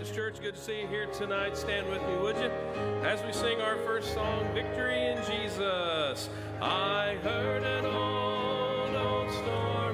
Baptist Church. Good to see you here tonight. Stand with me, would you? As we sing our first song, Victory in Jesus. I heard an old, old story.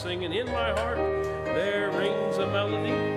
singing in my heart there rings a melody.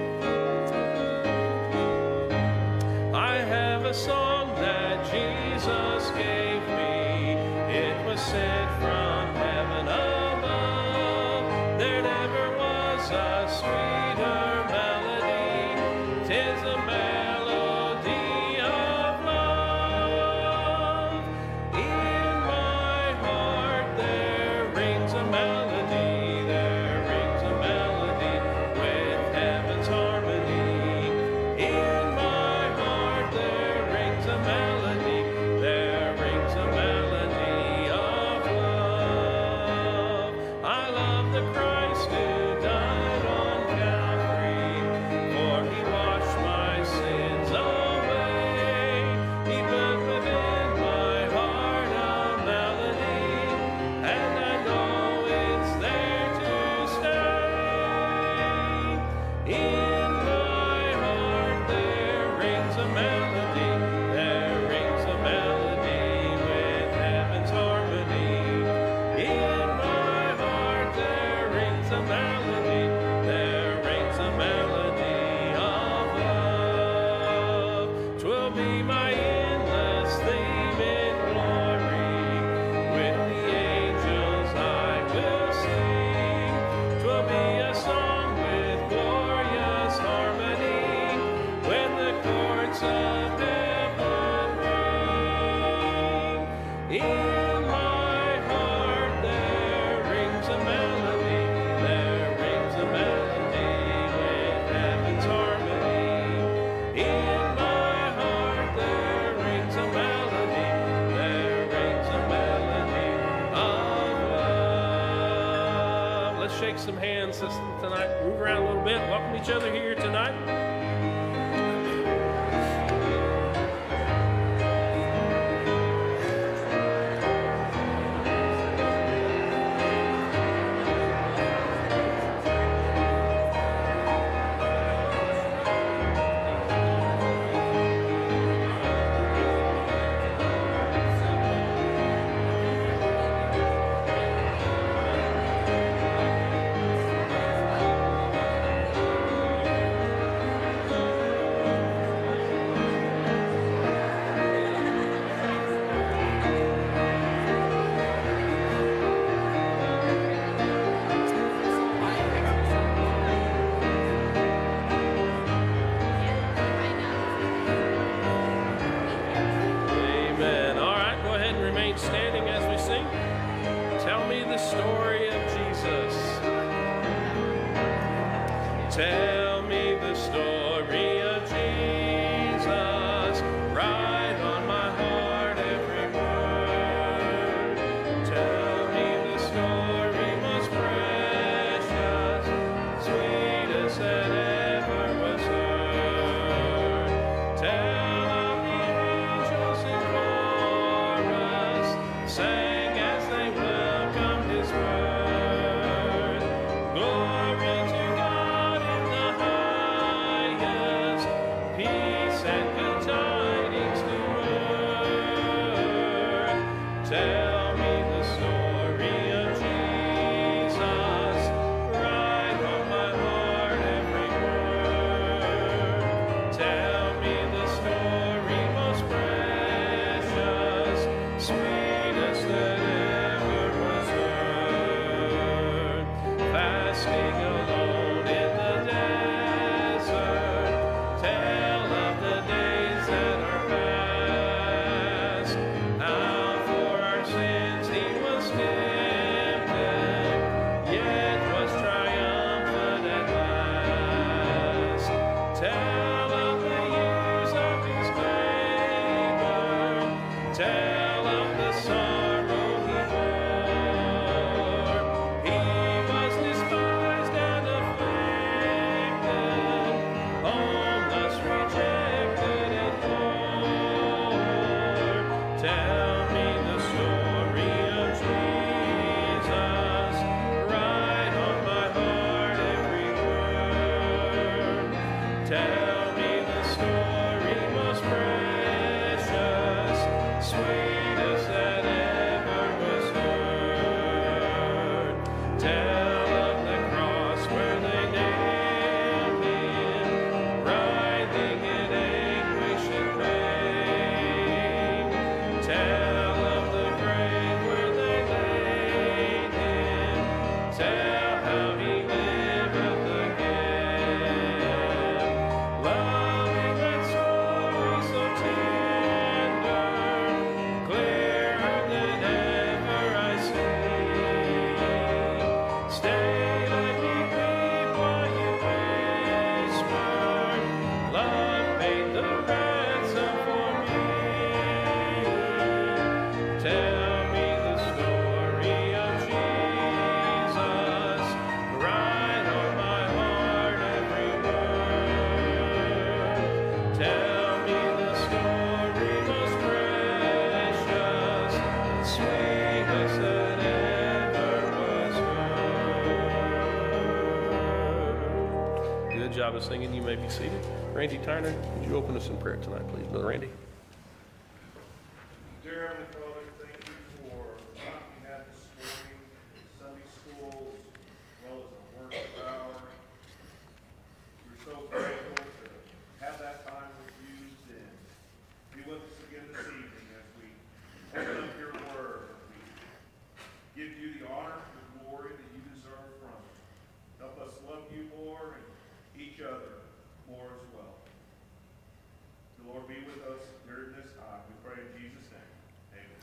Be seated. Randy Tyner, would you open us in prayer tonight,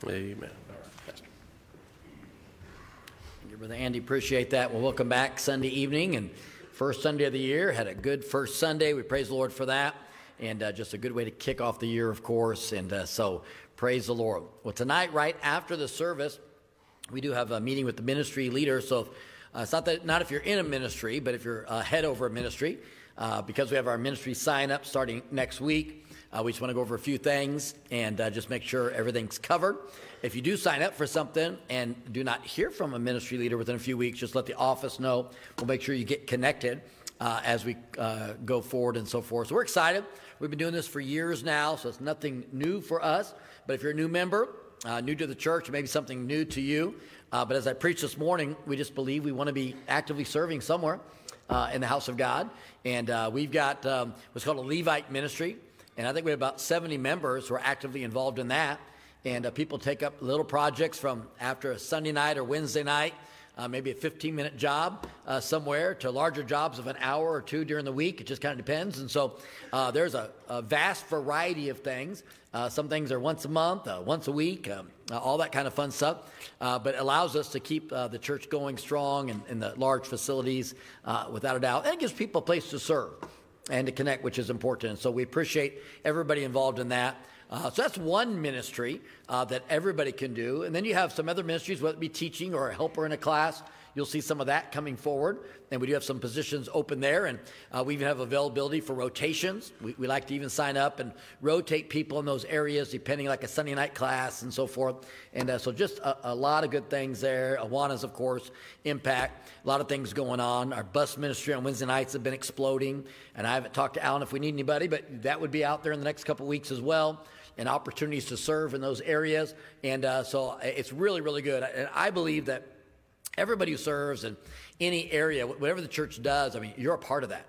Amen. Pastor, you, Brother Andy. Appreciate that. Well, welcome back Sunday evening and first Sunday of the year. Had a good first Sunday. We praise the Lord for that. And uh, just a good way to kick off the year, of course. And uh, so praise the Lord. Well, tonight, right after the service, we do have a meeting with the ministry leaders. So Uh, it's not that not if you're in a ministry, but if you're uh, head over a ministry, uh, because we have our ministry sign up starting next week. Uh, we just want to go over a few things and uh, just make sure everything's covered. If you do sign up for something and do not hear from a ministry leader within a few weeks, just let the office know. We'll make sure you get connected uh, as we uh, go forward and so forth. So we're excited. We've been doing this for years now, so it's nothing new for us. But if you're a new member, uh, new to the church, maybe something new to you, uh, but as I preached this morning, we just believe we want to be actively serving somewhere uh, in the house of God. And uh, we've got um, what's called a Levite ministry. And I think we have about 70 members who are actively involved in that. And uh, people take up little projects from after a Sunday night or Wednesday night, uh, maybe a 15 minute job uh, somewhere, to larger jobs of an hour or two during the week. It just kind of depends. And so uh, there's a, a, vast variety of things. Uh, some things are once a month, uh, once a week, um, all that kind of fun stuff. but it allows us to keep the church going strong in, in the large facilities without a doubt. And it gives people a place to serve and to connect, which is important. And so we appreciate everybody involved in that. Uh, so that's one ministry uh, that everybody can do. And then you have some other ministries, whether it be teaching or a helper in a class. You'll see some of that coming forward. And we do have some positions open there. And uh, we even have availability for rotations. We, we, like to even sign up and rotate people in those areas, depending like a Sunday night class and so forth. And uh, so just a, a, lot of good things there. Awana's, of course, impact. A lot of things going on. Our bus ministry on Wednesday nights have been exploding. And I haven't talked to Alan if we need anybody, but that would be out there in the next couple weeks as well and opportunities to serve in those areas. And uh, so it's really, really good. And I believe that everybody who serves in any area, whatever the church does, I mean, you're a part of that.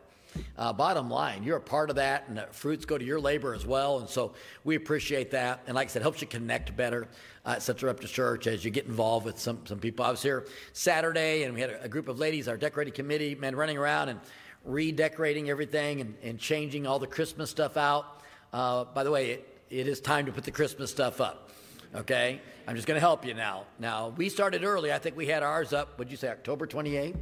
Uh, bottom line, you're a part of that, and the fruits go to your labor as well. And so we appreciate that. And like I said, helps you connect better uh, at Central Baptist Church as you get involved with some, some people. I was here Saturday, and we had a, a group of ladies, our decorating committee, men running around and redecorating everything and, and changing all the Christmas stuff out. Uh, by the way, it, it is time to put the Christmas stuff up. Okay? I'm just going to help you now. Now, we started early. I think we had ours up, would you say, October 28th?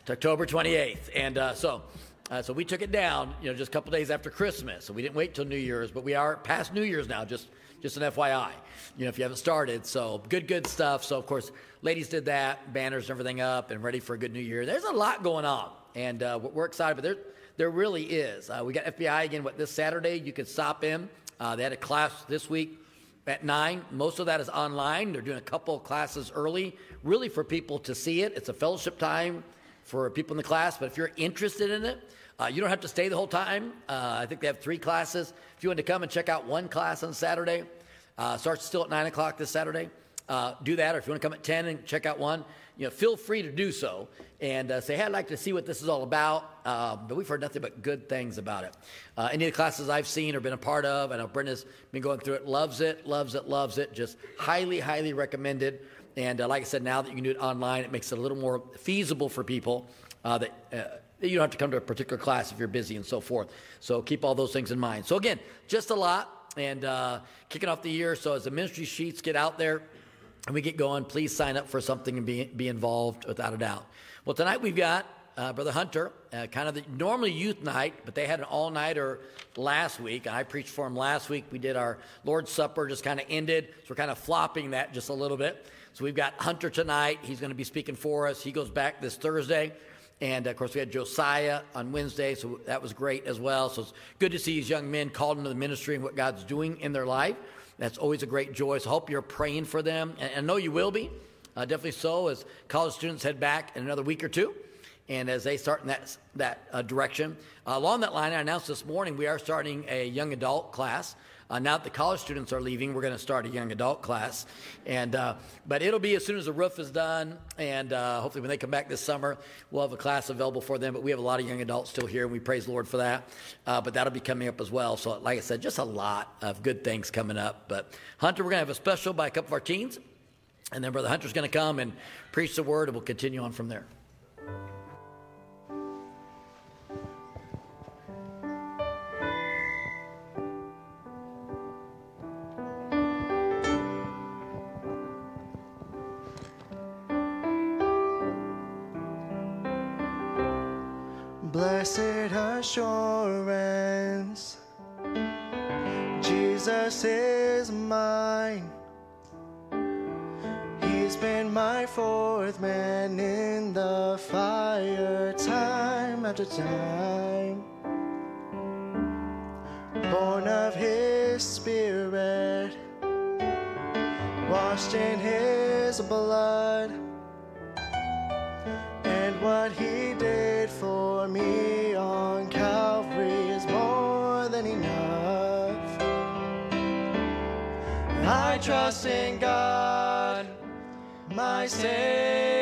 It's October 28th. And uh, so, uh, so we took it down, you know, just a couple days after Christmas. So we didn't wait till New Year's, but we are past New Year's now, just, just an FYI, you know, if you haven't started. So good, good stuff. So, of course, ladies did that, banners and everything up, and ready for a good New Year. There's a lot going on, and uh, we're excited, but there's there really is. Uh, we got FBI again. What this Saturday? You can stop in. Uh, they had a class this week at nine. Most of that is online. They're doing a couple of classes early, really for people to see it. It's a fellowship time for people in the class. But if you're interested in it, uh, you don't have to stay the whole time. Uh, I think they have three classes. If you want to come and check out one class on Saturday, uh, starts still at nine o'clock this Saturday. Uh, do that, or if you want to come at ten and check out one, you know, feel free to do so and uh, say, hey, I'd like to see what this is all about. Uh, but we've heard nothing but good things about it. Uh, any of the classes I've seen or been a part of, I know Brenda's been going through it, loves it, loves it, loves it. Just highly, highly recommended. And uh, like I said, now that you can do it online, it makes it a little more feasible for people uh, that uh, you don't have to come to a particular class if you're busy and so forth. So keep all those things in mind. So again, just a lot and kicking off the year. So as the ministry sheets get out there, and we get going, please sign up for something and be, be involved without a doubt. Well, tonight we've got uh, Brother Hunter, uh, kind of the normally youth night, but they had an all nighter last week. I preached for them last week. We did our Lord's Supper, just kind of ended. So we're kind of flopping that just a little bit. So we've got Hunter tonight. He's going to be speaking for us. He goes back this Thursday. And of course, we had Josiah on Wednesday, so that was great as well. So it's good to see these young men called into the ministry and what God's doing in their life. That's always a great joy. So I hope you're praying for them. And I know you will be. Uh, definitely so as college students head back in another week or two. And as they start in that, that uh, direction. Uh, along that line, I announced this morning we are starting a young adult class. Uh, now that the college students are leaving, we're going to start a young adult class, and uh, but it'll be as soon as the roof is done, and uh, hopefully when they come back this summer, we'll have a class available for them. But we have a lot of young adults still here, and we praise the Lord for that. Uh, but that'll be coming up as well. So, like I said, just a lot of good things coming up. But Hunter, we're going to have a special by a couple of our teens, and then Brother Hunter's going to come and preach the word, and we'll continue on from there. Blessed assurance, Jesus is mine. He's been my fourth man in the fire time after time. Born of his spirit, washed in his blood, and what he did for me trust in God, my Savior,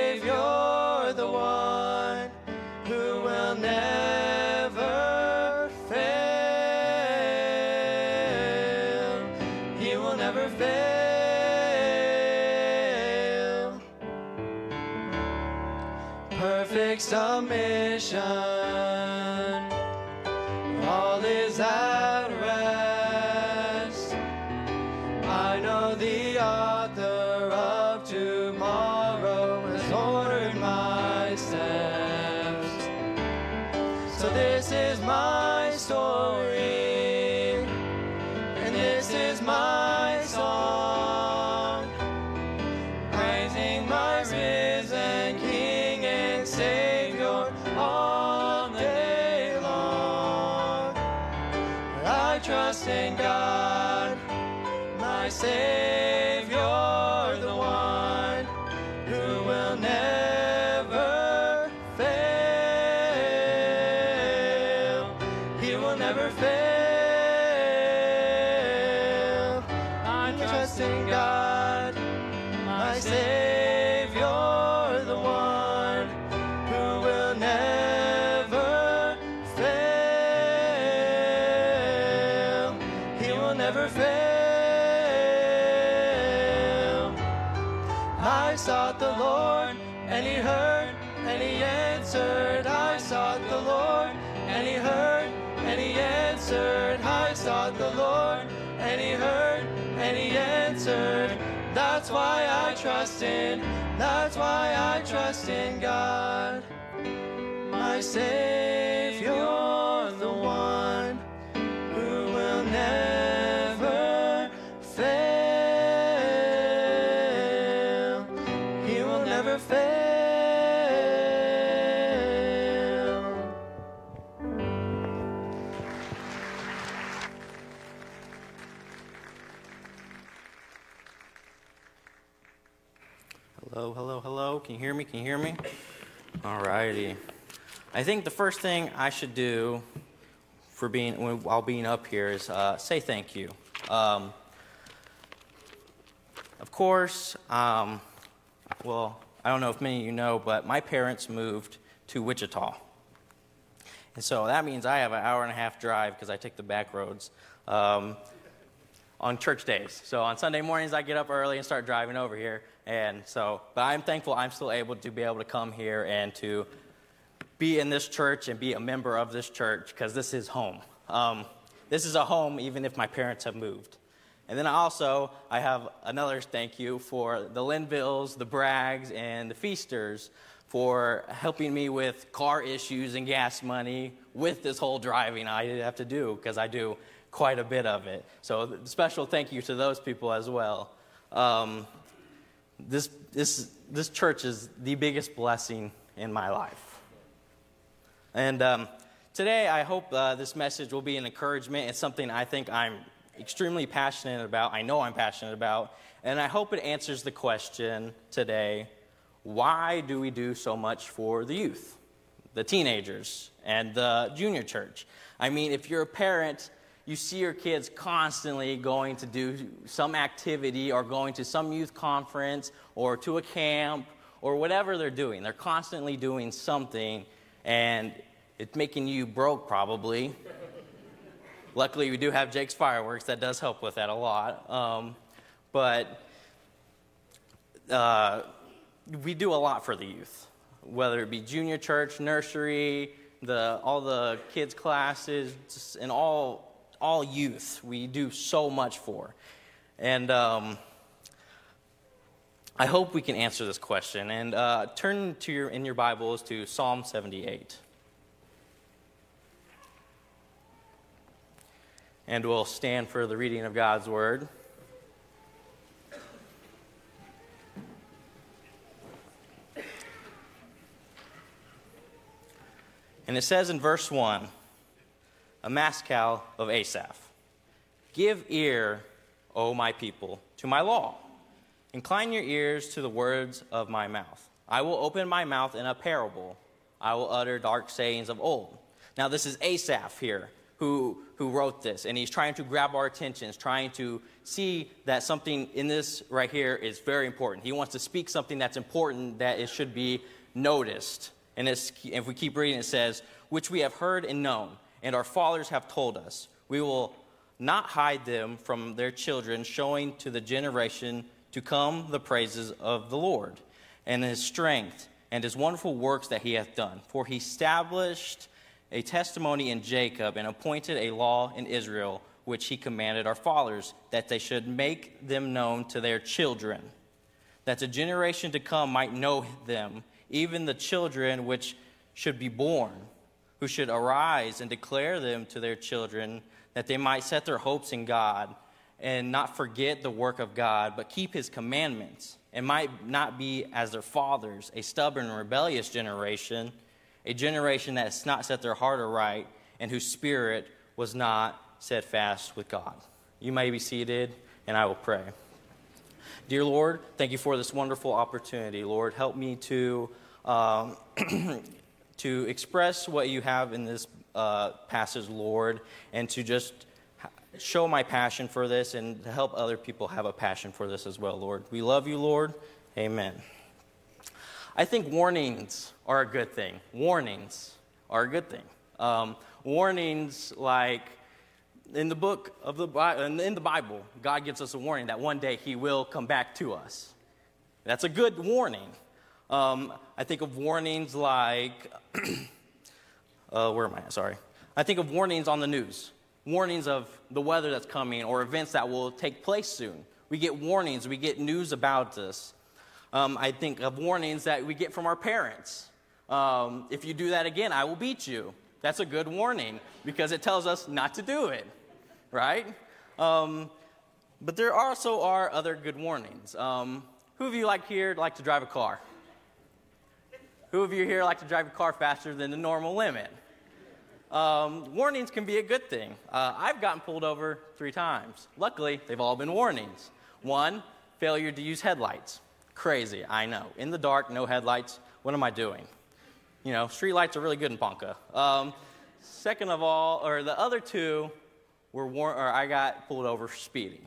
sought the Lord, and He heard, and He answered. I sought the Lord, and He heard, and He answered. I sought the Lord, and He heard, and He answered. That's why I trust in, that's why I trust in God, my Savior, hear me? Can you hear me? All righty. I think the first thing I should do for being while being up here is uh, say thank you. Um, of course, um, well, I don't know if many of you know, but my parents moved to Wichita. And so that means I have an hour and a half drive because I take the back roads um, on church days. So on Sunday mornings, I get up early and start driving over here. And so, but I'm thankful I'm still able to be able to come here and to be in this church and be a member of this church because this is home. Um, this is a home even if my parents have moved. And then also I have another thank you for the Linvilles, the Braggs, and the Feasters for helping me with car issues and gas money with this whole driving I have to do because I do quite a bit of it. So special thank you to those people as well. Um, this, this, this church is the biggest blessing in my life. And um, today, I hope uh, this message will be an encouragement. It's something I think I'm extremely passionate about. I know I'm passionate about. And I hope it answers the question today why do we do so much for the youth, the teenagers, and the junior church? I mean, if you're a parent, you see your kids constantly going to do some activity or going to some youth conference or to a camp or whatever they're doing. They're constantly doing something, and it's making you broke probably. Luckily, we do have Jake's fireworks. That does help with that a lot. Um, but uh, we do a lot for the youth, whether it be junior church, nursery, the, all the kids' classes, and all, all youth we do so much for. And um, I hope we can answer this question. And uh, turn to your, in your Bibles to Psalm 78. And we'll stand for the reading of God's Word. And it says in verse 1 a maskil of Asaph Give ear, O my people, to my law. Incline your ears to the words of my mouth. I will open my mouth in a parable. I will utter dark sayings of old. Now, this is Asaph here who, who wrote this, and he's trying to grab our attention, trying to see that something in this right here is very important. He wants to speak something that's important that it should be noticed. And if we keep reading, it says, Which we have heard and known, and our fathers have told us. We will not hide them from their children, showing to the generation to come the praises of the Lord and his strength and his wonderful works that he hath done. For he established a testimony in Jacob and appointed a law in Israel, which he commanded our fathers, that they should make them known to their children, that the generation to come might know them, even the children which should be born, who should arise and declare them to their children that they might set their hopes in God and not forget the work of God, but keep his commandments, and might not be as their fathers, a stubborn and rebellious generation, a generation that has not set their heart aright, and whose spirit was not set fast with God. You may be seated, and I will pray. Dear Lord, thank you for this wonderful opportunity. Lord, help me to, um, to express what you have in this uh, passage, Lord, and to just show my passion for this and to help other people have a passion for this as well, Lord. We love you, Lord. Amen. I think warnings are a good thing. Warnings are a good thing. Um, warnings like in the book of the in the Bible, God gives us a warning that one day He will come back to us. That's a good warning. Um, I think of warnings like Uh, where am I? Sorry. I think of warnings on the news, warnings of the weather that's coming or events that will take place soon. We get warnings, we get news about this. Um, I think of warnings that we get from our parents. Um, if you do that again, I will beat you. That's a good warning because it tells us not to do it, right? Um, but there also are other good warnings. Um, who of you like here like to drive a car? Who of you here like to drive a car faster than the normal limit? Um, warnings can be a good thing. Uh, I've gotten pulled over three times. Luckily, they've all been warnings. One, failure to use headlights. Crazy, I know. In the dark, no headlights. What am I doing? You know, street lights are really good in Ponca. Um, second of all, or the other two were war- or I got pulled over speeding,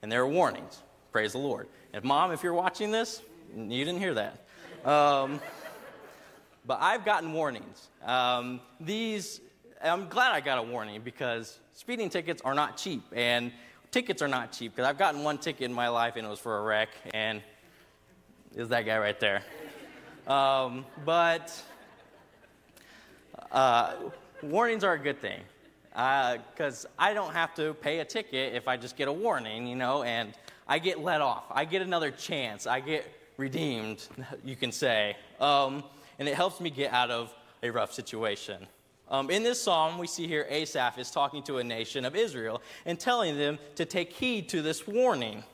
and there were warnings. Praise the Lord. And mom, if you're watching this, you didn't hear that. Um, but I've gotten warnings. Um, these, I'm glad I got a warning because speeding tickets are not cheap, and tickets are not cheap. Because I've gotten one ticket in my life, and it was for a wreck, and is that guy right there. Um, but uh, warnings are a good thing because uh, I don't have to pay a ticket if I just get a warning, you know, and I get let off. I get another chance. I get redeemed, you can say. Um, and it helps me get out of a rough situation. Um, in this psalm, we see here Asaph is talking to a nation of Israel and telling them to take heed to this warning.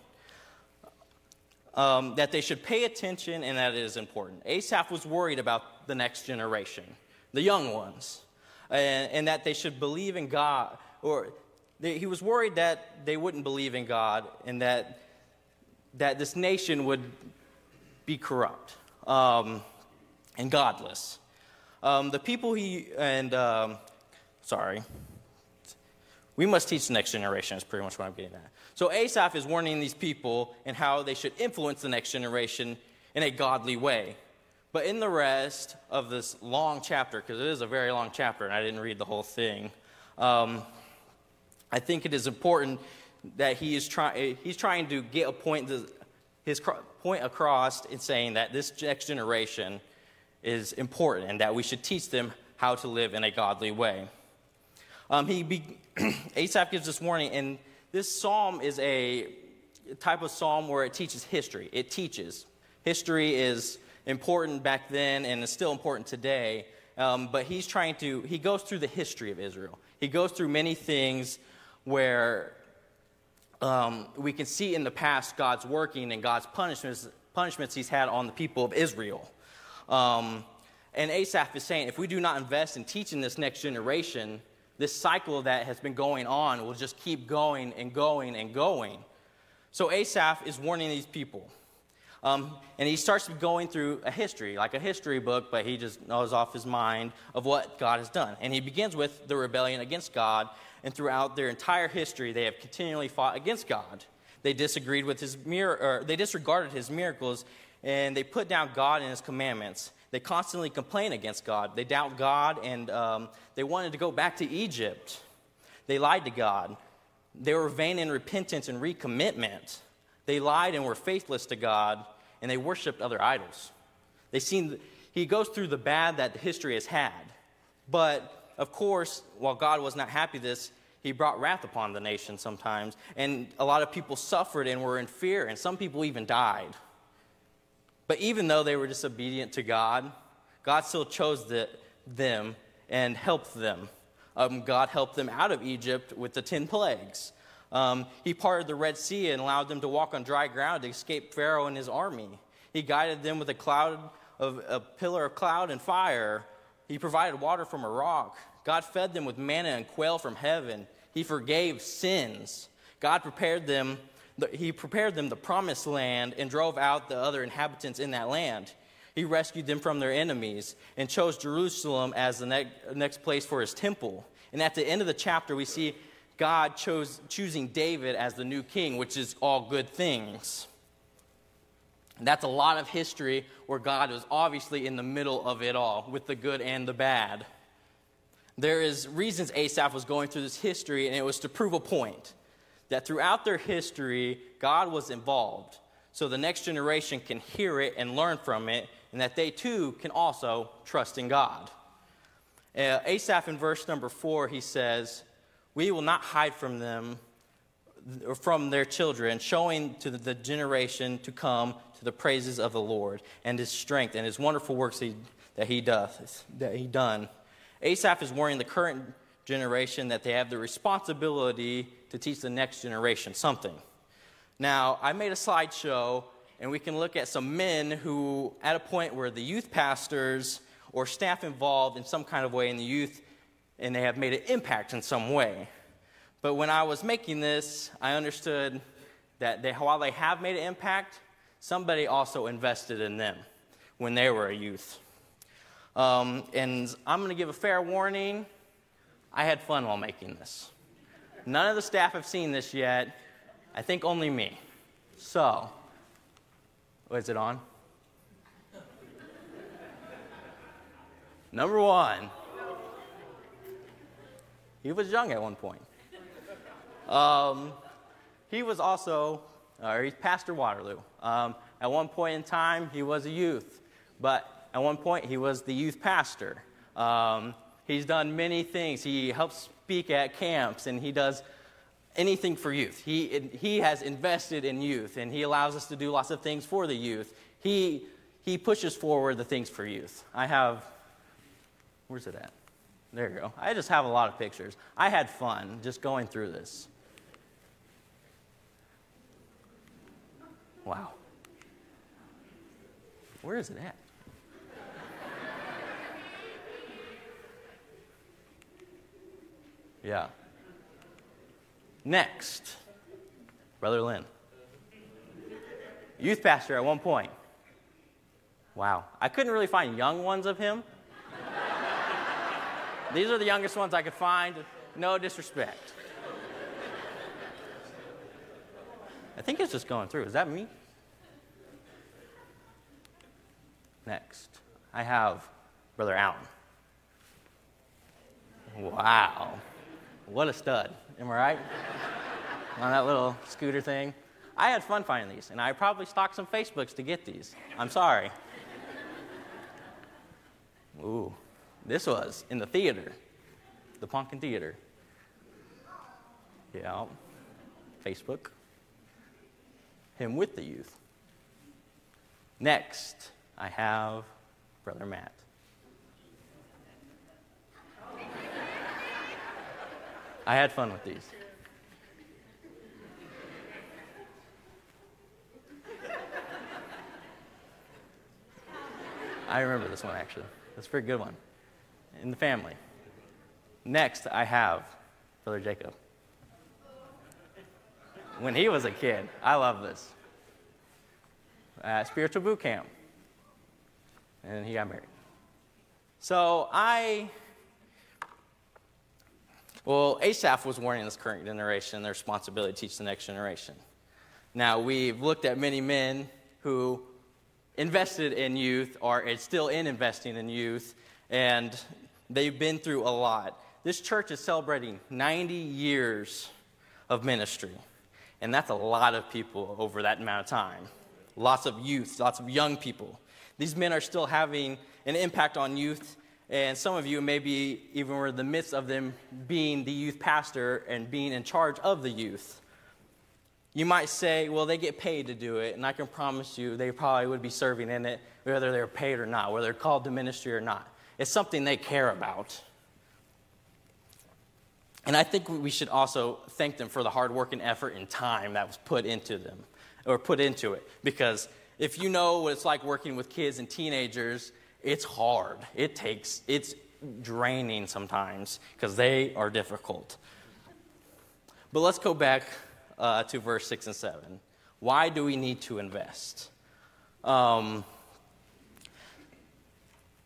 Um, that they should pay attention and that it is important. Asaph was worried about the next generation, the young ones, and, and that they should believe in God, or they, he was worried that they wouldn't believe in God and that, that this nation would be corrupt. Um, and godless. Um, the people he, and, um, sorry, we must teach the next generation, is pretty much what I'm getting at. So Asaph is warning these people and how they should influence the next generation in a godly way. But in the rest of this long chapter, because it is a very long chapter and I didn't read the whole thing, um, I think it is important that he is trying, he's trying to get a point, his point across in saying that this next generation is important and that we should teach them how to live in a godly way. Um, he be, Asaph gives this warning, and this psalm is a type of psalm where it teaches history. It teaches. History is important back then and is still important today, um, but he's trying to, he goes through the history of Israel. He goes through many things where um, we can see in the past God's working and God's punishments, punishments he's had on the people of Israel. Um, and Asaph is saying if we do not invest in teaching this next generation, this cycle that has been going on will just keep going and going and going. So Asaph is warning these people. Um, and he starts going through a history, like a history book, but he just knows off his mind of what God has done. And he begins with the rebellion against God, and throughout their entire history, they have continually fought against God. They disagreed with his mir- or they disregarded his miracles, and they put down God and his commandments. They constantly complain against God. They doubt God, and um, they wanted to go back to Egypt. They lied to God. They were vain in repentance and recommitment. They lied and were faithless to God, and they worshiped other idols. They seen, he goes through the bad that history has had. But, of course, while God was not happy this, he brought wrath upon the nation sometimes. And a lot of people suffered and were in fear, and some people even died. But even though they were disobedient to God, God still chose the, them and helped them. Um, God helped them out of Egypt with the 10 plagues. Um, he parted the Red Sea and allowed them to walk on dry ground to escape Pharaoh and his army. He guided them with a cloud of a pillar of cloud and fire. He provided water from a rock. God fed them with manna and quail from heaven. He forgave sins. God prepared them he prepared them the promised land and drove out the other inhabitants in that land. He rescued them from their enemies and chose Jerusalem as the ne- next place for his temple. And at the end of the chapter, we see God chose, choosing David as the new king, which is all good things. And that's a lot of history where God was obviously in the middle of it all, with the good and the bad. There is reasons Asaph was going through this history, and it was to prove a point that throughout their history, God was involved. So the next generation can hear it and learn from it, and that they too can also trust in God. Uh, Asaph in verse number four, he says, We will not hide from them or from their children, showing to the generation to come to the praises of the Lord and his strength and his wonderful works he, that he does, that he done. Asaph is warning the current generation that they have the responsibility to teach the next generation something. Now, I made a slideshow, and we can look at some men who, at a point where the youth pastors or staff involved in some kind of way in the youth, and they have made an impact in some way. But when I was making this, I understood that they, while they have made an impact, somebody also invested in them when they were a youth. Um, and I'm going to give a fair warning. I had fun while making this. None of the staff have seen this yet. I think only me. So, is it on? Number one, he was young at one point. Um, he was also, uh, he's Pastor Waterloo. Um, at one point in time, he was a youth, but at one point, he was the youth pastor. Um, he's done many things. He helps speak at camps and he does anything for youth. He, he has invested in youth and he allows us to do lots of things for the youth. He, he pushes forward the things for youth. I have, where's it at? There you go. I just have a lot of pictures. I had fun just going through this. Wow. Where is it at? Yeah. Next, Brother Lynn. Youth pastor at one point. Wow. I couldn't really find young ones of him. These are the youngest ones I could find. No disrespect. I think it's just going through. Is that me? Next, I have Brother Allen. Wow. What a stud. Am I right? On that little scooter thing. I had fun finding these, and I probably stalked some Facebooks to get these. I'm sorry. Ooh, this was in the theater, the Poncan Theater. Yeah, Facebook. Him with the youth. Next, I have Brother Matt. I had fun with these. I remember this one actually. That's a pretty good one. In the family. Next, I have Brother Jacob. When he was a kid, I love this. At spiritual boot camp. And he got married. So I well, Asaph was warning this current generation their responsibility to teach the next generation. Now, we've looked at many men who invested in youth or are still in investing in youth, and they've been through a lot. This church is celebrating 90 years of ministry, and that's a lot of people over that amount of time. Lots of youth, lots of young people. These men are still having an impact on youth and some of you maybe even were in the midst of them being the youth pastor and being in charge of the youth. You might say, well, they get paid to do it, and I can promise you they probably would be serving in it whether they're paid or not, whether they're called to ministry or not. It's something they care about. And I think we should also thank them for the hard work and effort and time that was put into them, or put into it. Because if you know what it's like working with kids and teenagers, it's hard. It takes, it's draining sometimes because they are difficult. But let's go back uh, to verse 6 and 7. Why do we need to invest? Um,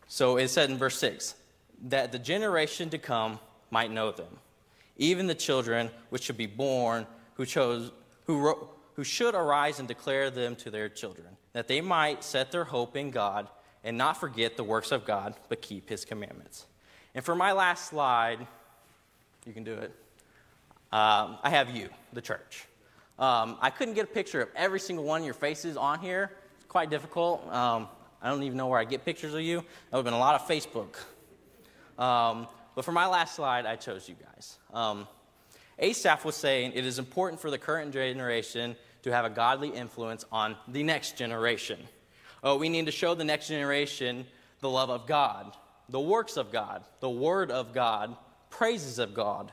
so it said in verse 6 that the generation to come might know them, even the children which should be born, who, chose, who, ro- who should arise and declare them to their children, that they might set their hope in God and not forget the works of God, but keep his commandments. And for my last slide, you can do it. Um, I have you, the church. Um, I couldn't get a picture of every single one of your faces on here. It's quite difficult. Um, I don't even know where I get pictures of you. That would have been a lot of Facebook. Um, but for my last slide, I chose you guys. Um, Asaph was saying it is important for the current generation to have a godly influence on the next generation. Oh, we need to show the next generation the love of God, the works of God, the word of God, praises of God,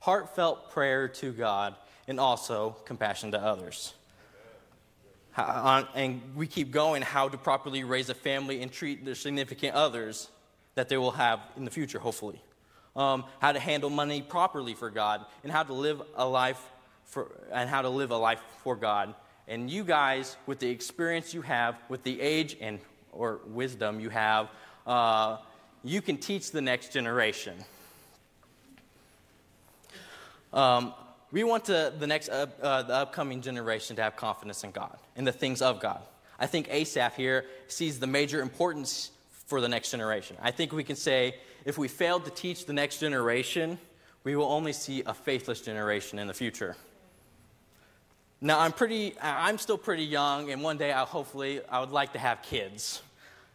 heartfelt prayer to God, and also compassion to others. And we keep going how to properly raise a family and treat their significant others that they will have in the future, hopefully. Um, how to handle money properly for God, and how to live a life for, and how to live a life for God and you guys, with the experience you have, with the age and or wisdom you have, uh, you can teach the next generation. Um, we want to, the next uh, uh, the upcoming generation to have confidence in God in the things of God. I think Asaph here sees the major importance for the next generation. I think we can say if we failed to teach the next generation, we will only see a faithless generation in the future. Now, I'm, pretty, I'm still pretty young, and one day I hopefully I would like to have kids.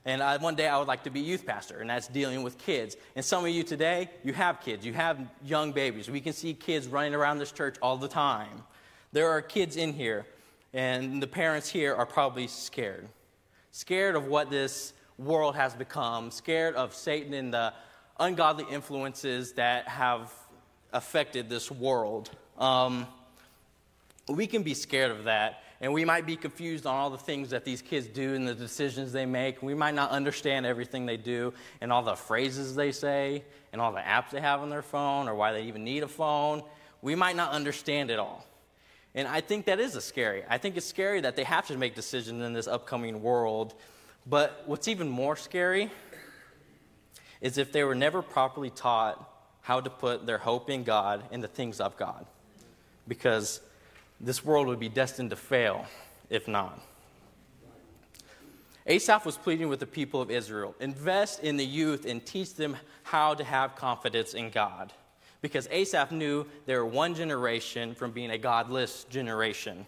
And I, one day I would like to be youth pastor, and that's dealing with kids. And some of you today, you have kids, you have young babies. We can see kids running around this church all the time. There are kids in here, and the parents here are probably scared. Scared of what this world has become, scared of Satan and the ungodly influences that have affected this world. Um, we can be scared of that. And we might be confused on all the things that these kids do and the decisions they make. We might not understand everything they do and all the phrases they say and all the apps they have on their phone or why they even need a phone. We might not understand it all. And I think that is a scary. I think it's scary that they have to make decisions in this upcoming world. But what's even more scary is if they were never properly taught how to put their hope in God and the things of God. Because this world would be destined to fail if not. Asaph was pleading with the people of Israel invest in the youth and teach them how to have confidence in God. Because Asaph knew they were one generation from being a godless generation.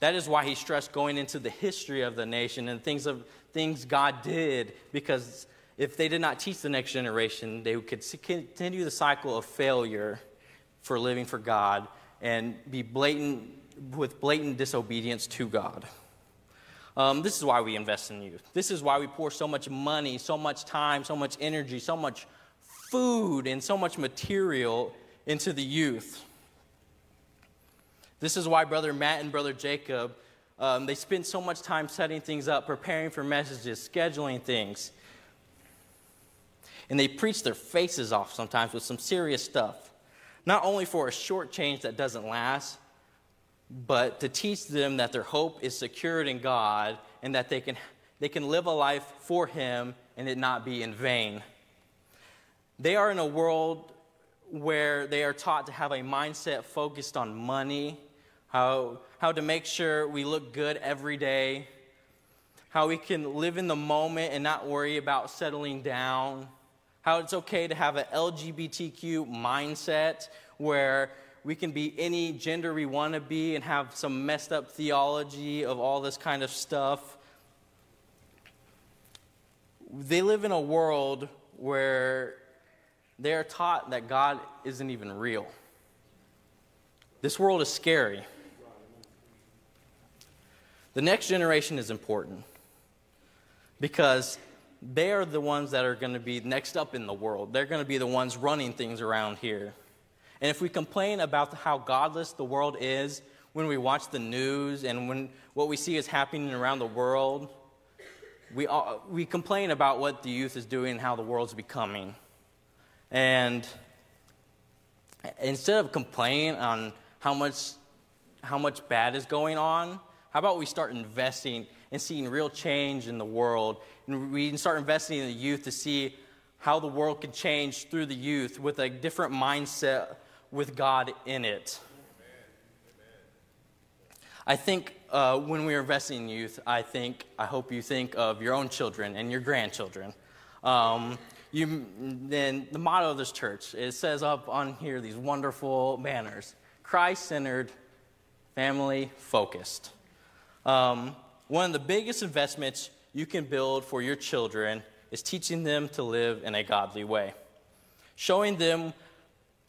That is why he stressed going into the history of the nation and things of things God did, because if they did not teach the next generation, they could continue the cycle of failure for living for God and be blatant with blatant disobedience to God. Um, this is why we invest in youth. This is why we pour so much money, so much time, so much energy, so much food, and so much material into the youth. This is why Brother Matt and Brother Jacob, um, they spend so much time setting things up, preparing for messages, scheduling things. And they preach their faces off sometimes with some serious stuff. Not only for a short change that doesn't last, but to teach them that their hope is secured in God and that they can, they can live a life for Him and it not be in vain. They are in a world where they are taught to have a mindset focused on money, how, how to make sure we look good every day, how we can live in the moment and not worry about settling down, how it's okay to have an LGBTQ mindset where we can be any gender we want to be and have some messed up theology of all this kind of stuff. They live in a world where they are taught that God isn't even real. This world is scary. The next generation is important because they are the ones that are going to be next up in the world. They're going to be the ones running things around here. And if we complain about how godless the world is when we watch the news and when what we see is happening around the world, we, all, we complain about what the youth is doing and how the world's becoming. And instead of complaining on how much, how much bad is going on, how about we start investing and seeing real change in the world? And we start investing in the youth to see how the world can change through the youth with a different mindset with God in it. I think uh, when we're investing in youth, I think, I hope you think of your own children and your grandchildren. Um, you, then the motto of this church, it says up on here these wonderful banners Christ centered, family focused. Um, one of the biggest investments you can build for your children is teaching them to live in a godly way, showing them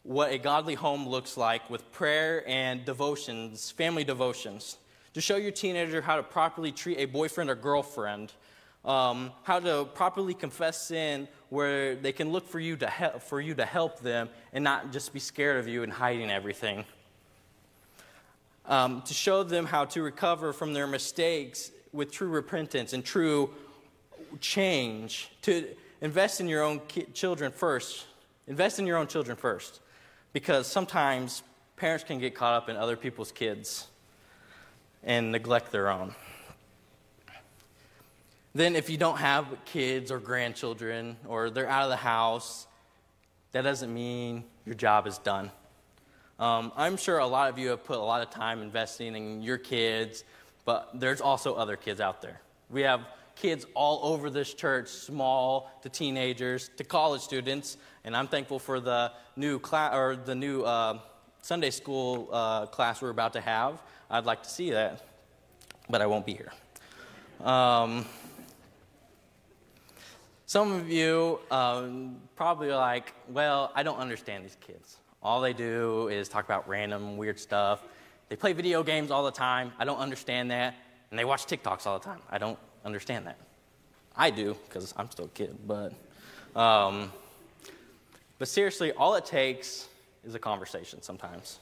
what a godly home looks like with prayer and devotions, family devotions, to show your teenager how to properly treat a boyfriend or girlfriend, um, how to properly confess sin where they can look for you, to help, for you to help them and not just be scared of you and hiding everything. Um, to show them how to recover from their mistakes with true repentance and true change, to invest in your own ki- children first. Invest in your own children first because sometimes parents can get caught up in other people's kids and neglect their own. Then, if you don't have kids or grandchildren or they're out of the house, that doesn't mean your job is done. Um, I'm sure a lot of you have put a lot of time investing in your kids, but there's also other kids out there. We have kids all over this church, small to teenagers to college students, and I'm thankful for the new class or the new uh, Sunday school uh, class we're about to have. I'd like to see that, but I won't be here. Um, some of you um, probably are like, well, I don't understand these kids. All they do is talk about random weird stuff. They play video games all the time. I don't understand that. And they watch TikToks all the time. I don't understand that. I do, because I'm still a kid, but. Um, but seriously, all it takes is a conversation sometimes.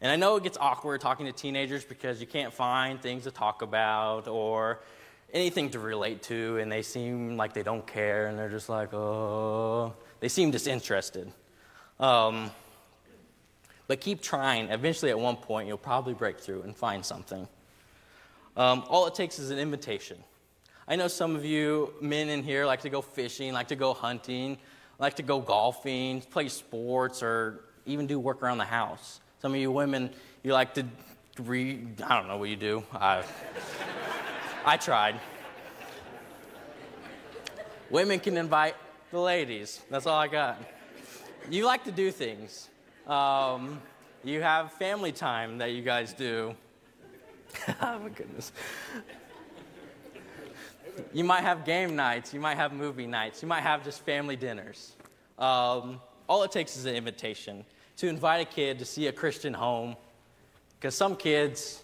And I know it gets awkward talking to teenagers because you can't find things to talk about or anything to relate to, and they seem like they don't care, and they're just like, oh, they seem disinterested. Um, but keep trying. Eventually, at one point, you'll probably break through and find something. Um, all it takes is an invitation. I know some of you men in here like to go fishing, like to go hunting, like to go golfing, play sports, or even do work around the house. Some of you women, you like to read, I don't know what you do. I, I tried. Women can invite the ladies. That's all I got. You like to do things. Um, you have family time that you guys do. oh my goodness. You might have game nights, you might have movie nights, you might have just family dinners. Um, all it takes is an invitation to invite a kid to see a Christian home, because some kids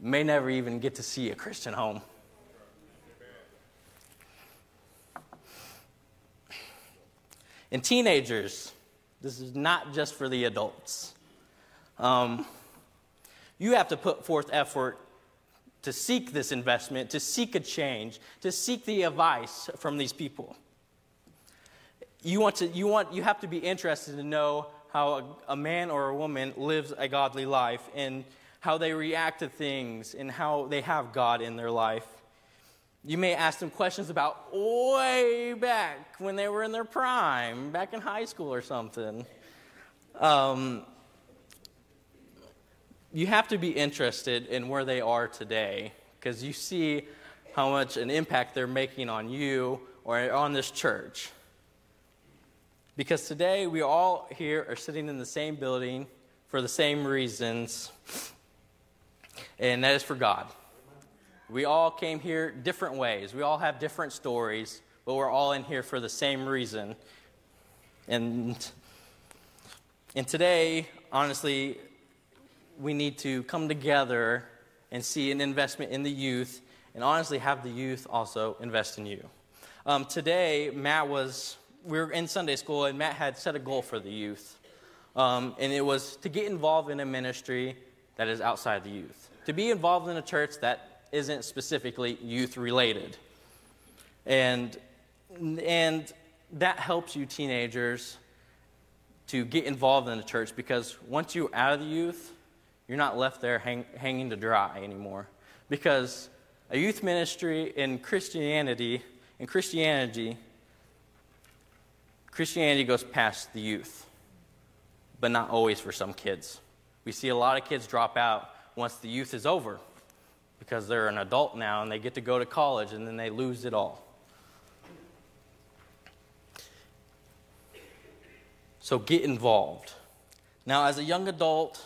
may never even get to see a Christian home. And teenagers, this is not just for the adults. Um, you have to put forth effort to seek this investment, to seek a change, to seek the advice from these people. you want to you want you have to be interested to know how a, a man or a woman lives a godly life and how they react to things and how they have God in their life. You may ask them questions about way back when they were in their prime, back in high school or something. Um, you have to be interested in where they are today because you see how much an impact they're making on you or on this church. Because today we all here are sitting in the same building for the same reasons, and that is for God. We all came here different ways. We all have different stories, but we're all in here for the same reason. And and today, honestly, we need to come together and see an investment in the youth, and honestly, have the youth also invest in you. Um, today, Matt was, we were in Sunday school, and Matt had set a goal for the youth. Um, and it was to get involved in a ministry that is outside the youth, to be involved in a church that isn't specifically youth related. And, and that helps you, teenagers, to get involved in the church because once you're out of the youth, you're not left there hang, hanging to dry anymore. Because a youth ministry in Christianity, in Christianity, Christianity goes past the youth, but not always for some kids. We see a lot of kids drop out once the youth is over because they're an adult now and they get to go to college and then they lose it all. So get involved. Now, as a young adult,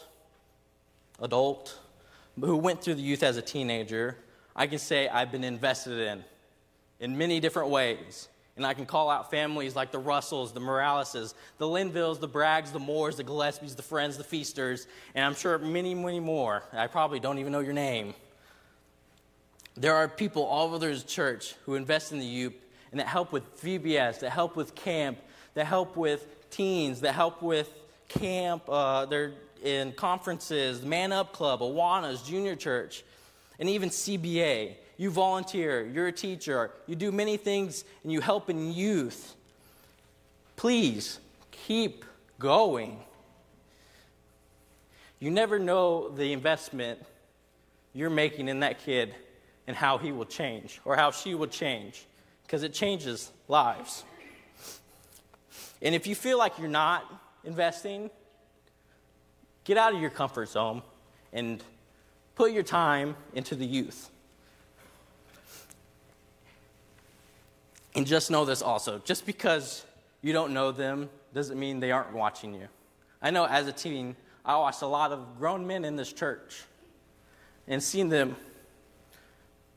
adult who went through the youth as a teenager, I can say I've been invested in in many different ways. And I can call out families like the Russells, the Moraleses, the Linvilles, the Braggs, the Moores, the Gillespies, the Friends, the Feasters, and I'm sure many, many more. I probably don't even know your name. There are people all over this church who invest in the youth and that help with VBS, that help with camp, that help with teens, that help with camp. Uh, they're in conferences, Man Up Club, Awanas, Junior Church, and even CBA. You volunteer, you're a teacher, you do many things, and you help in youth. Please keep going. You never know the investment you're making in that kid and how he will change or how she will change because it changes lives. And if you feel like you're not investing, get out of your comfort zone and put your time into the youth. And just know this also just because you don't know them doesn't mean they aren't watching you. I know as a teen, I watched a lot of grown men in this church and seen them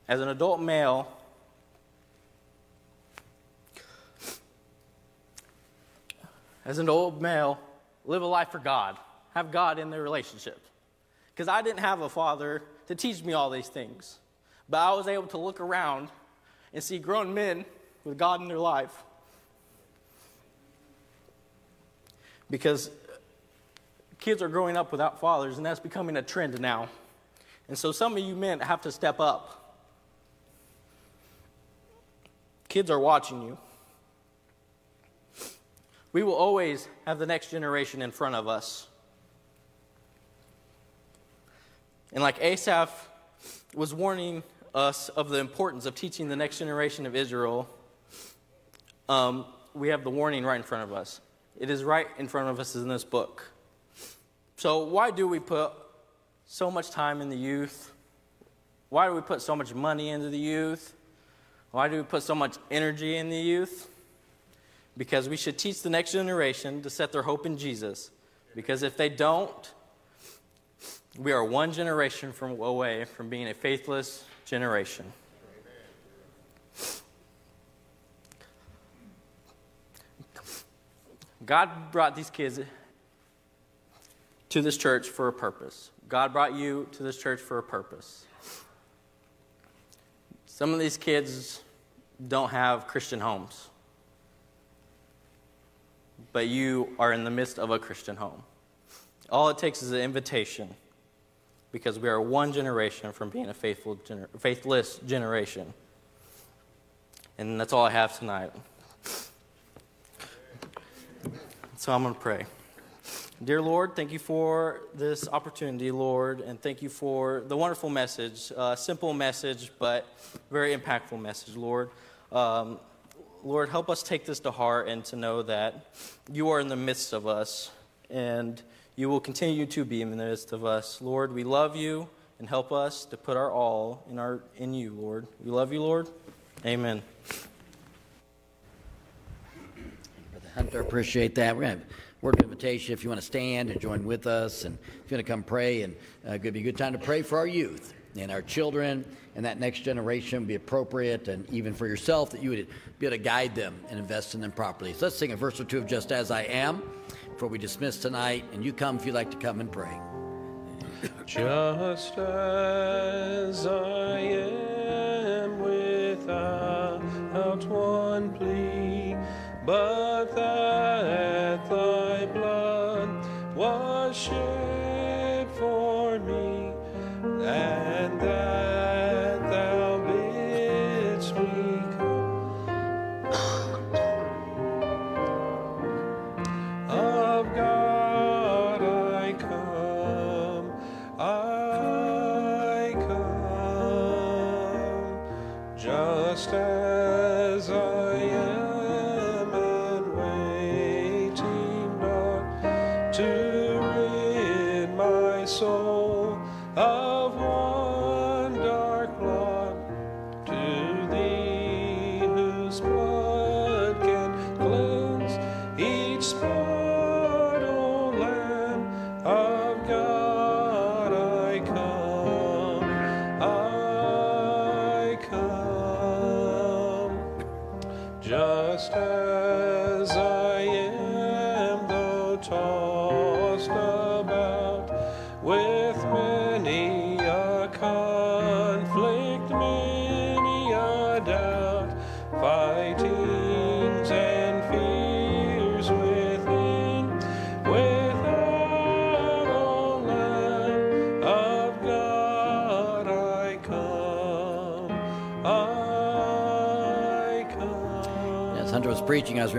as an adult male as an old male, live a life for God, have God in their relationship. Because I didn't have a father to teach me all these things, but I was able to look around and see grown men with God in their life. Because kids are growing up without fathers, and that's becoming a trend now. And so some of you men have to step up. Kids are watching you we will always have the next generation in front of us. And like Asaph was warning us of the importance of teaching the next generation of Israel, um, we have the warning right in front of us. It is right in front of us in this book. So, why do we put so much time in the youth? Why do we put so much money into the youth? Why do we put so much energy in the youth? because we should teach the next generation to set their hope in Jesus. Because if they don't, we are one generation from away from being a faithless generation. God brought these kids to this church for a purpose. God brought you to this church for a purpose. Some of these kids don't have Christian homes but you are in the midst of a Christian home. All it takes is an invitation because we are one generation from being a faithful, gener- faithless generation. And that's all I have tonight. So I'm going to pray. Dear Lord, thank you for this opportunity, Lord, and thank you for the wonderful message. Uh, simple message, but very impactful message, Lord. Um, Lord, help us take this to heart and to know that you are in the midst of us and you will continue to be in the midst of us. Lord, we love you and help us to put our all in, our, in you, Lord. We love you, Lord. Amen. Brother Hunter, appreciate that. We're going to have word of invitation if you want to stand and join with us, and if you want to come pray, and uh, it could be a good time to pray for our youth and our children and that next generation be appropriate, and even for yourself that you would be able to guide them and invest in them properly. So let's sing a verse or two of Just As I Am before we dismiss tonight, and you come if you'd like to come and pray. Just as I am without one plea, but that thy blood was shed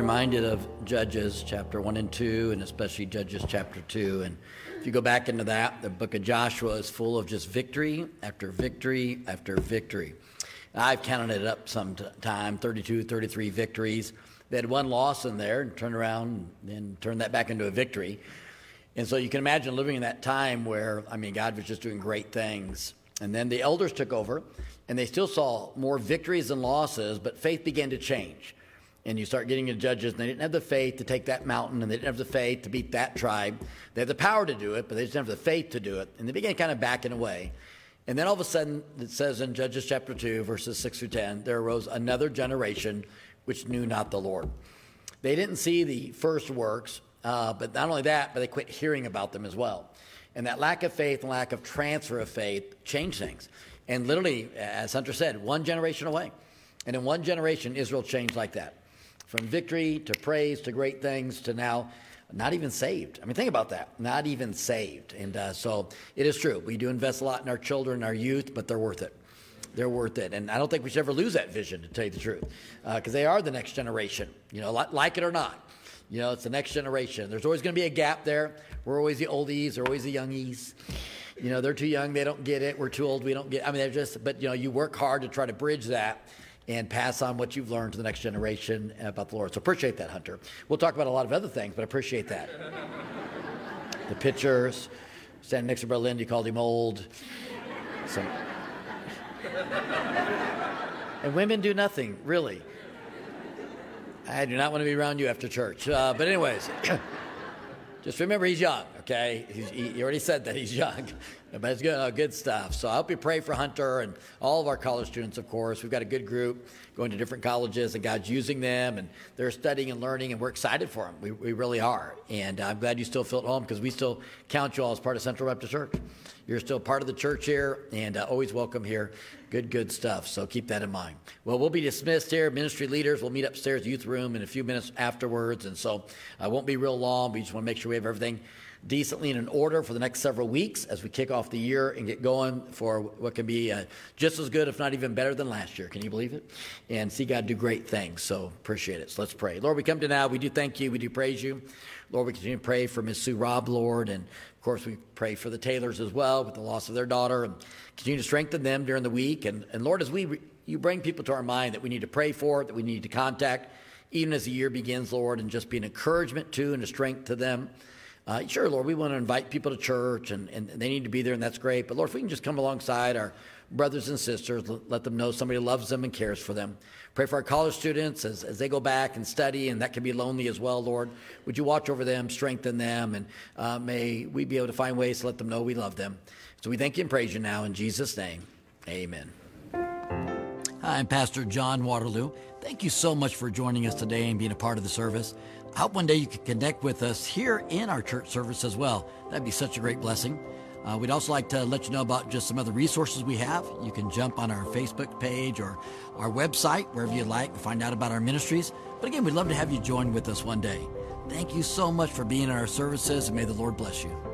reminded of Judges chapter 1 and 2, and especially Judges chapter 2. And if you go back into that, the book of Joshua is full of just victory after victory after victory. I've counted it up some t- time 32, 33 victories. They had one loss in there and turned around and turned that back into a victory. And so you can imagine living in that time where, I mean, God was just doing great things. And then the elders took over, and they still saw more victories than losses, but faith began to change. And you start getting into judges, and they didn't have the faith to take that mountain, and they didn't have the faith to beat that tribe. They had the power to do it, but they just didn't have the faith to do it. And they began kind of backing away. And then all of a sudden, it says in Judges chapter 2, verses 6 through 10, there arose another generation which knew not the Lord. They didn't see the first works, uh, but not only that, but they quit hearing about them as well. And that lack of faith and lack of transfer of faith changed things. And literally, as Hunter said, one generation away. And in one generation, Israel changed like that from victory to praise to great things to now not even saved. I mean, think about that. Not even saved. And uh, so it is true. We do invest a lot in our children, our youth, but they're worth it. They're worth it. And I don't think we should ever lose that vision, to tell you the truth, because they are the next generation, you know, like it or not. You know, it's the next generation. There's always going to be a gap there. We're always the oldies, they're always the youngies. You know, they're too young, they don't get it. We're too old, we don't get it. I mean, they're just, but, you know, you work hard to try to bridge that and pass on what you've learned to the next generation about the Lord. So appreciate that, Hunter. We'll talk about a lot of other things, but I appreciate that. the pictures, standing next to Brother Lindy called him old. Some, and women do nothing, really. I do not want to be around you after church. Uh, but, anyways, just remember he's young, okay? He's, he, already said that he's young. But it's good, uh, good stuff. So I hope you pray for Hunter and all of our college students, of course. We've got a good group going to different colleges, and God's using them, and they're studying and learning, and we're excited for them. We, we really are. And I'm glad you still feel at home because we still count you all as part of Central Baptist Church. You're still part of the church here, and uh, always welcome here. Good, good stuff. So keep that in mind. Well, we'll be dismissed here. Ministry leaders will meet upstairs, youth room, in a few minutes afterwards. And so I won't be real long. We just want to make sure we have everything decently and in order for the next several weeks as we kick off the year and get going for what can be uh, just as good, if not even better than last year. Can you believe it? And see God do great things. So appreciate it. So let's pray. Lord, we come to now. We do thank you. We do praise you. Lord, we continue to pray for Miss Sue Rob, Lord, and of course we pray for the Taylors as well with the loss of their daughter, and continue to strengthen them during the week. And, and Lord, as we you bring people to our mind that we need to pray for, that we need to contact, even as the year begins, Lord, and just be an encouragement to and a strength to them. Uh, sure, Lord, we want to invite people to church and, and they need to be there, and that's great. But Lord, if we can just come alongside our brothers and sisters, let them know somebody loves them and cares for them. Pray for our college students as, as they go back and study, and that can be lonely as well, Lord. Would you watch over them, strengthen them, and uh, may we be able to find ways to let them know we love them. So we thank you and praise you now in Jesus' name. Amen. Hi, I'm Pastor John Waterloo. Thank you so much for joining us today and being a part of the service. I hope one day you can connect with us here in our church service as well. That'd be such a great blessing. Uh, we'd also like to let you know about just some other resources we have. You can jump on our Facebook page or our website, wherever you'd like, and find out about our ministries. But again, we'd love to have you join with us one day. Thank you so much for being in our services, and may the Lord bless you.